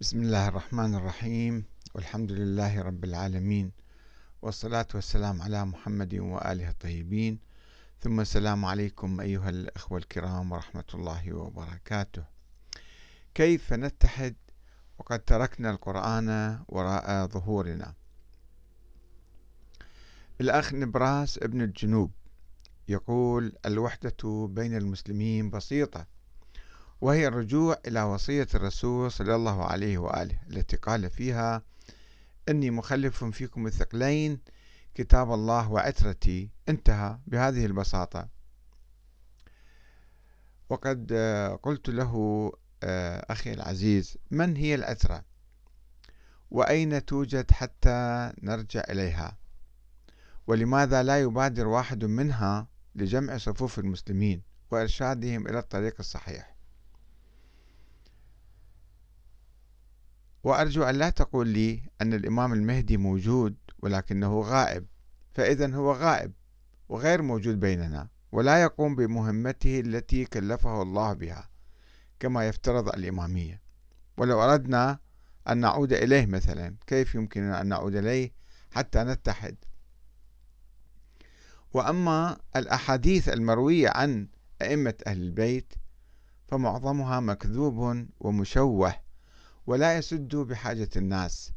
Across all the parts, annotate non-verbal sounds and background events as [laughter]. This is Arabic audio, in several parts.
بسم الله الرحمن الرحيم. والحمد لله رب العالمين. والصلاة والسلام على محمد وآله الطيبين. ثم السلام عليكم أيها الأخوة الكرام ورحمة الله وبركاته. كيف نتحد؟ وقد تركنا القرآن وراء ظهورنا. الأخ نبراس ابن الجنوب يقول الوحدة بين المسلمين بسيطة. وهي الرجوع إلى وصية الرسول صلى الله عليه وآله التي قال فيها إني مخلف فيكم الثقلين كتاب الله وعترتي. انتهى بهذه البساطة. وقد قلت له أخي العزيز من هي العترة؟ وأين توجد حتى نرجع إليها؟ ولماذا لا يبادر واحد منها لجمع صفوف المسلمين وإرشادهم إلى الطريق الصحيح؟ وأرجو أن لا تقول لي أن الإمام المهدي موجود ولكنه غائب. فإذا هو غائب وغير موجود بيننا ولا يقوم بمهمته التي كلفه الله بها كما يفترض الإمامية. ولو أردنا أن نعود إليه مثلا كيف يمكننا أن نعود إليه حتى نتحد؟ وأما الأحاديث المروية عن أئمة أهل البيت فمعظمها مكذوب ومشوه. ولا يسد بحاجة الناس.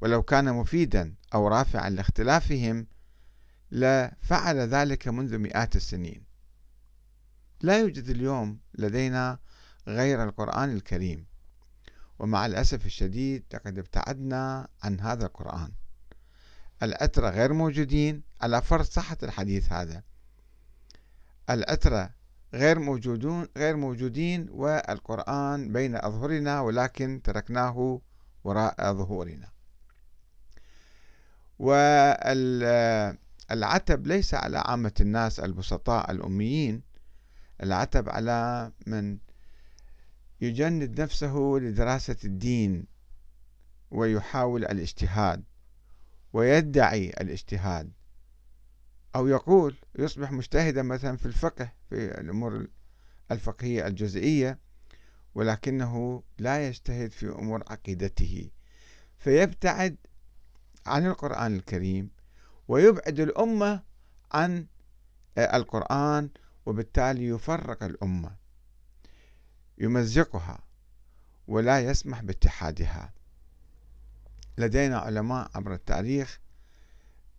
ولو كان مفيدا أو رافعا لاختلافهم لفعل ذلك منذ مئات السنين. لا يوجد اليوم لدينا غير القرآن الكريم. ومع الأسف الشديد لقد ابتعدنا عن هذا القرآن. الأترة غير موجودين على فرض صحة الحديث هذا. الأترة غير موجودون غير موجودين والقرآن بين أظهرنا ولكن تركناه وراء ظهورنا. والعتب ليس على عامة الناس البسطاء الأميين. العتب على من يجند نفسه لدراسة الدين ويحاول الاجتهاد ويدعي الاجتهاد أو يقول يصبح مجتهدا مثلا في الفقه. في الأمور الفقهية الجزئية ولكنه لا يجتهد في أمور عقيدته. فيبتعد عن القرآن الكريم ويبعد الأمة عن القرآن وبالتالي يفرق الأمة يمزقها ولا يسمح باتحادها. لدينا علماء عبر التاريخ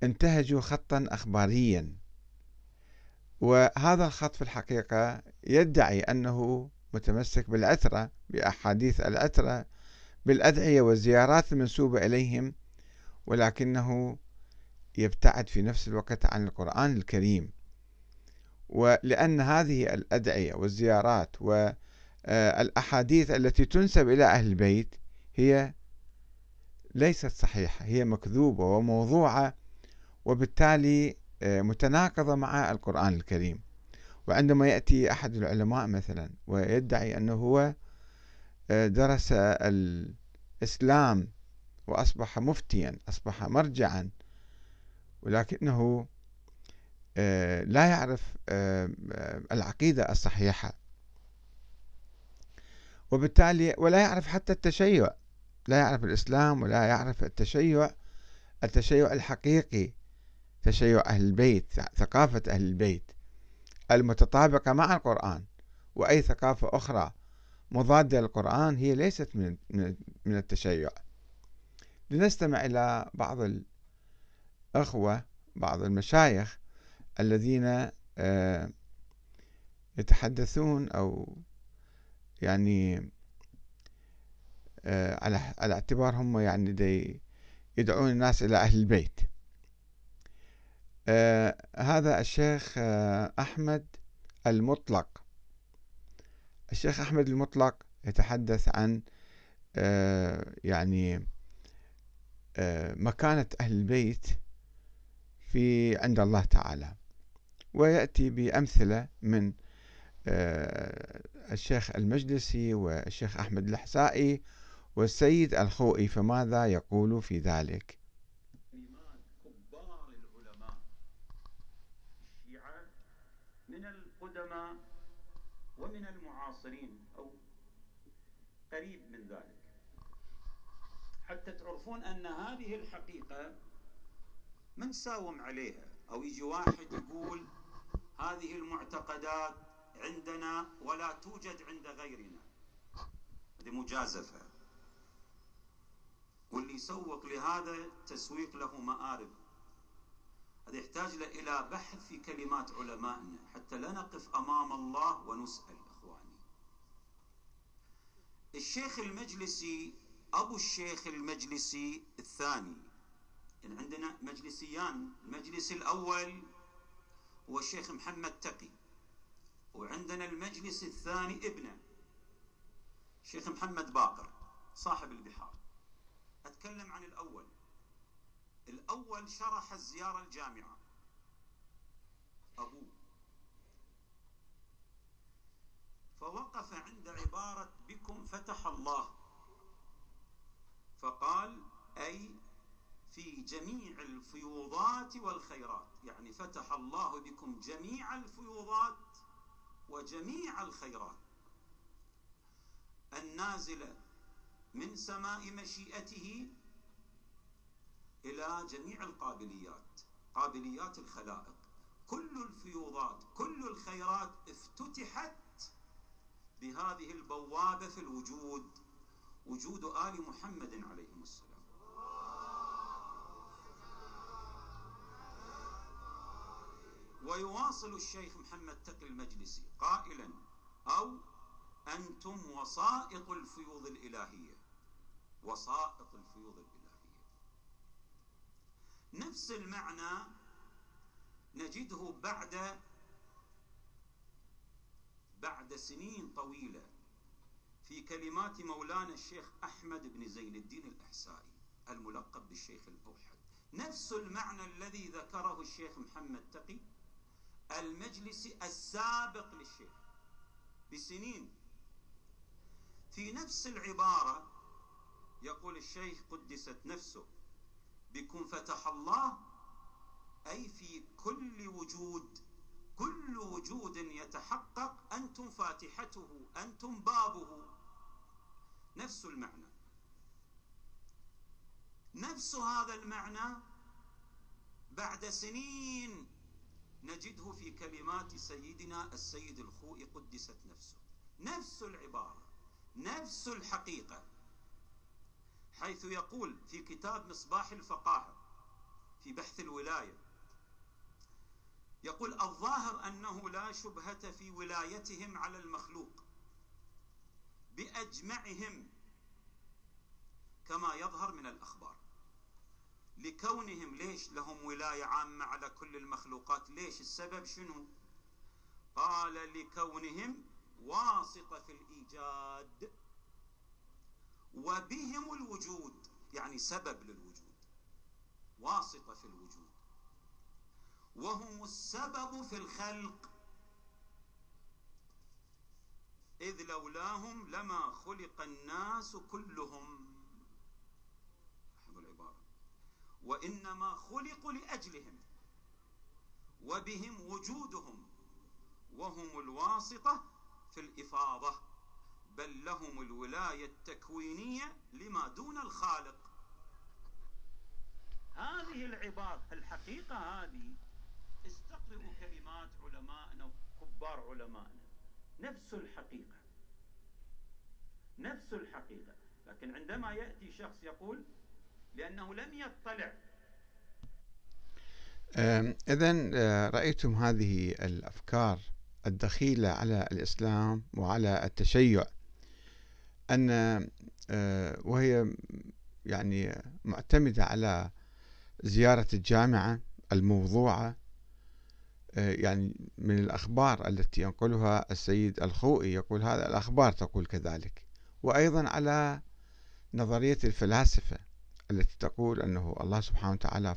انتهجوا خطا أخباريا. وهذا الخط في الحقيقة يدعي أنه متمسك بالأثرة بأحاديث الأثرة بالأدعية والزيارات المنسوبة إليهم ولكنه يبتعد في نفس الوقت عن القرآن الكريم. ولأن هذه الأدعية والزيارات والأحاديث التي تنسب إلى أهل البيت هي ليست صحيحة هي مكذوبة وموضوعة وبالتالي آه، متناقضة مع القرآن الكريم. وعندما يأتي أحد العلماء مثلا ويدعي أنه هو آه، درس الإسلام وأصبح مفتيا أصبح مرجعا ولكنه آه، لا يعرف العقيدة الصحيحة. وبالتالي ولا يعرف حتى التشيع. لا يعرف الإسلام ولا يعرف التشيع التشيع الحقيقي. تشيع أهل البيت ثقافة أهل البيت المتطابقة مع القرآن وأي ثقافة أخرى مضادة للقرآن هي ليست من من التشيع. لنستمع إلى بعض الأخوة بعض المشايخ الذين آه، يتحدثون أو يعني آه، على على اعتبار هم يعني يدعون الناس إلى أهل البيت. آه هذا الشيخ آه أحمد المطلق. الشيخ أحمد المطلق يتحدث عن آه يعني مكانة أهل البيت في عند الله تعالى. ويأتي بأمثلة من الشيخ المجلسي والشيخ أحمد الحسائي والسيد الخوئي فماذا يقول في ذلك؟ من القدماء ومن المعاصرين أو قريب من ذلك. حتى تعرفون أن هذه الحقيقة من ساوم عليها. أو يجي واحد يقول هذه المعتقدات عندنا ولا توجد عند غيرنا. هذه مجازفة. واللي يسوق لهذا تسويق له مآرب. هذا يحتاج إلى بحث في كلمات علمائنا حتى لا نقف أمام الله ونسأل إخواني. الشيخ المجلسي أبو الشيخ المجلسي الثاني. يعني عندنا مجلسيان المجلس الأول هو الشيخ محمد تقي. وعندنا المجلس الثاني ابنه الشيخ محمد باقر صاحب البحار. أتكلم عن الأول. الأول شرح الزيارة الجامعة. أبوه. فوقف عند عبارة بكم فتح الله. فقال أي في جميع الفيوضات والخيرات. يعني فتح الله بكم جميع الفيوضات وجميع الخيرات. النازلة من سماء مشيئته إلى جميع القابليات قابليات الخلائق. كل الفيوضات كل الخيرات افتتحت بهذه البوابة في الوجود وجود آل محمد عليهم السلام. ويواصل الشيخ محمد تقي المجلسي قائلا أو أنتم وسائط الفيوض الإلهية وسائط الفيوض الإلهية. نفس المعنى نجده بعد بعد سنين طويلة في كلمات مولانا الشيخ أحمد بن زين الدين الأحسائي الملقب بالشيخ الأوحد. نفس المعنى الذي ذكره الشيخ محمد تقي المجلسي السابق للشيخ بسنين. في نفس العبارة يقول الشيخ قدست نفسه بكم فتح الله أي في كل وجود كل وجود يتحقق أنتم فاتحته أنتم بابه. نفس المعنى. نفس هذا المعنى بعد سنين نجده في كلمات سيدنا السيد الخوئي قدست نفسه. نفس العبارة نفس الحقيقة. حيث يقول في كتاب مصباح الفقاهة في بحث الولاية يقول الظاهر أنه لا شبهة في ولايتهم على المخلوق بأجمعهم كما يظهر من الأخبار. لكونهم ليش لهم ولاية عامة على كل المخلوقات؟ ليش؟ السبب شنو؟ قال لكونهم واسطة في الإيجاد وبهم الوجود يعني سبب للوجود واسطة في الوجود. وهم السبب في الخلق. إذ لولاهم لما خلق الناس كلهم. العبارة. وإنما خلقوا لأجلهم وبهم وجودهم. وهم الواسطة في الإفاضة. بل لهم الولاية التكوينية لما دون الخالق. هذه العبارة الحقيقة هذه استقرئوا كلمات علمائنا وكبار علمائنا نفس الحقيقة. نفس الحقيقة. لكن عندما يأتي شخص يقول لأنه لم يطلع. إذا آه، رأيتم هذه الأفكار الدخيلة على الإسلام وعلى التشيع. أن آه، وهي يعني معتمدة على زيارة الجامعة الموضوعة آه، يعني من الأخبار التي ينقلها السيد الخوئي يقول هذا الأخبار تقول كذلك. وأيضا على نظرية الفلاسفة التي تقول أنه الله سبحانه وتعالى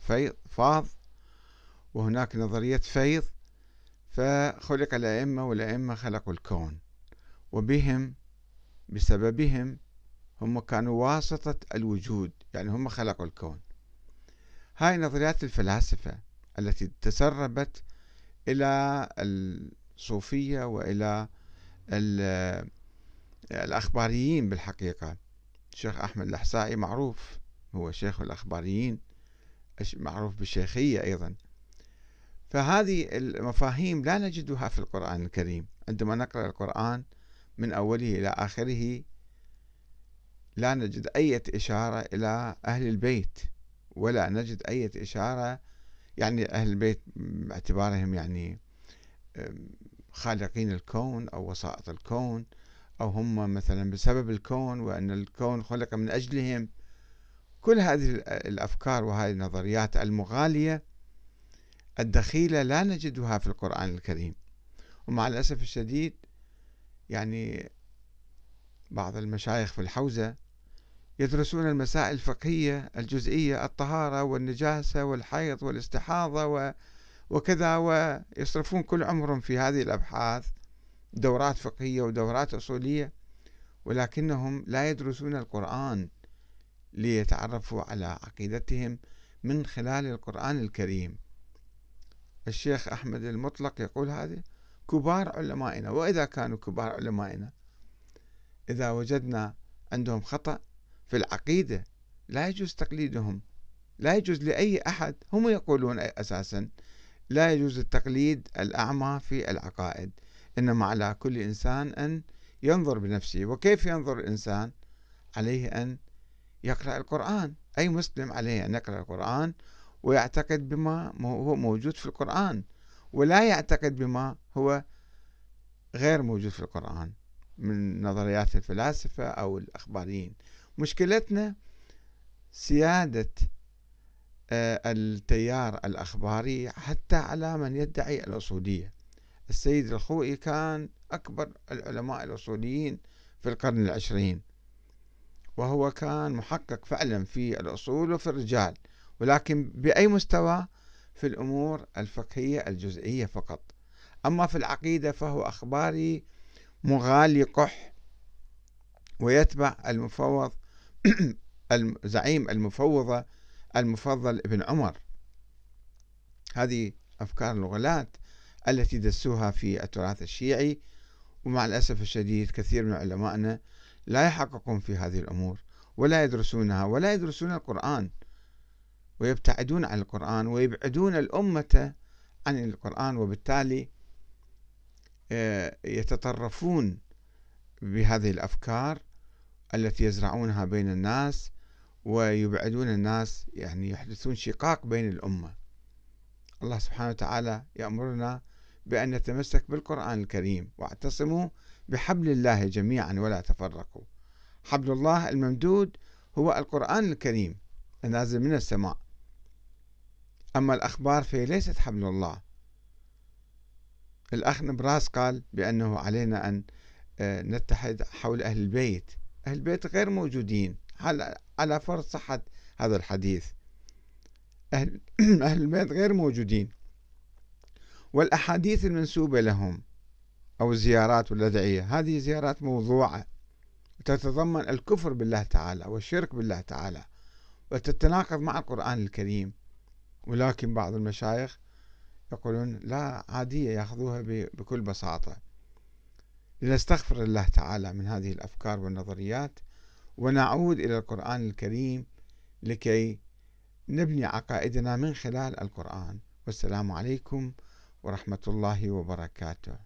فاض وهناك نظرية فيض فخلق الأئمة والأئمة خلقوا الكون وبهم بسببهم هم كانوا واسطة الوجود يعني هم خلقوا الكون. هاي نظريات الفلاسفة التي تسربت إلى الصوفية وإلى الأخباريين بالحقيقة. الشيخ أحمد الأحسائي معروف هو شيخ الأخباريين معروف بالشيخية أيضا. فهذه المفاهيم لا نجدها في القرآن الكريم. عندما نقرأ القرآن من أوله إلى آخره لا نجد أي إشارة إلى أهل البيت ولا نجد أي إشارة يعني أهل البيت باعتبارهم يعني خالقين الكون أو وسائط الكون أو هم مثلا بسبب الكون وأن الكون خلق من أجلهم. كل هذه الأفكار وهذه النظريات المغالية الدخيلة لا نجدها في القرآن الكريم. ومع الأسف الشديد يعني بعض المشايخ في الحوزة يدرسون المسائل الفقهية الجزئية الطهارة والنجاسة والحيض والاستحاضة وكذا ويصرفون كل عمرهم في هذه الأبحاث دورات فقهية ودورات أصولية ولكنهم لا يدرسون القرآن ليتعرفوا على عقيدتهم من خلال القرآن الكريم. الشيخ أحمد المطلق يقول هذه؟ كبار علمائنا وإذا كانوا كبار علمائنا إذا وجدنا عندهم خطأ في العقيدة لا يجوز تقليدهم لا يجوز لأي أحد هم يقولون أساسا لا يجوز التقليد الأعمى في العقائد إنما على كل إنسان أن ينظر بنفسه وكيف ينظر الإنسان؟ عليه أن يقرأ القرآن أي مسلم عليه أن يقرأ القرآن ويعتقد بما هو موجود في القرآن. ولا يعتقد بما هو غير موجود في القرآن من نظريات الفلاسفة أو الأخباريين. مشكلتنا سيادة آه، التيار الأخباري حتى على من يدعي الأصولية. السيد الخوئي كان أكبر العلماء الأصوليين في القرن العشرين وهو كان محقق فعلا في الأصول وفي الرجال ولكن بأي مستوى في الأمور الفقهية الجزئية فقط. أما في العقيدة فهو أخباري مغالي قح ويتبع المفوض [clears throat] زعيم المفوضة المفضل ابن عمر. هذه أفكار الغلاة التي دسوها في التراث الشيعي ومع الأسف الشديد كثير من علمائنا لا يحققون في هذه الأمور ولا يدرسونها ولا يدرسون القرآن. ويبتعدون عن القرآن ويبعدون الأمة عن القرآن وبالتالي آه، يتطرفون بهذه الأفكار التي يزرعونها بين الناس ويبعدون الناس يعني يحدثون شقاق بين الأمة. الله سبحانه وتعالى يأمرنا بأن نتمسك بالقرآن الكريم واعتصموا بحبل الله جميعا ولا تفرقوا. حبل الله الممدود هو القرآن الكريم النازل من السماء. أما الأخبار فهي ليست حبل الله. الأخ نبراس قال بأنه علينا أن آه، نتحد حول أهل البيت. أهل البيت غير موجودين. على فرض صحة هذا الحديث. أهل, [clears throat] أهل البيت غير موجودين. والأحاديث المنسوبة لهم أو الزيارات والأدعية هذه زيارات موضوعة. تتضمن الكفر بالله تعالى والشرك بالله تعالى. وتتناقض مع القرآن الكريم. ولكن بعض المشايخ يقولون لا عادية يأخذوها بكل بساطة. لنستغفر الله تعالى من هذه الأفكار والنظريات ونعود إلى القرآن الكريم لكي نبني عقائدنا من خلال القرآن. والسلام عليكم ورحمة الله وبركاته.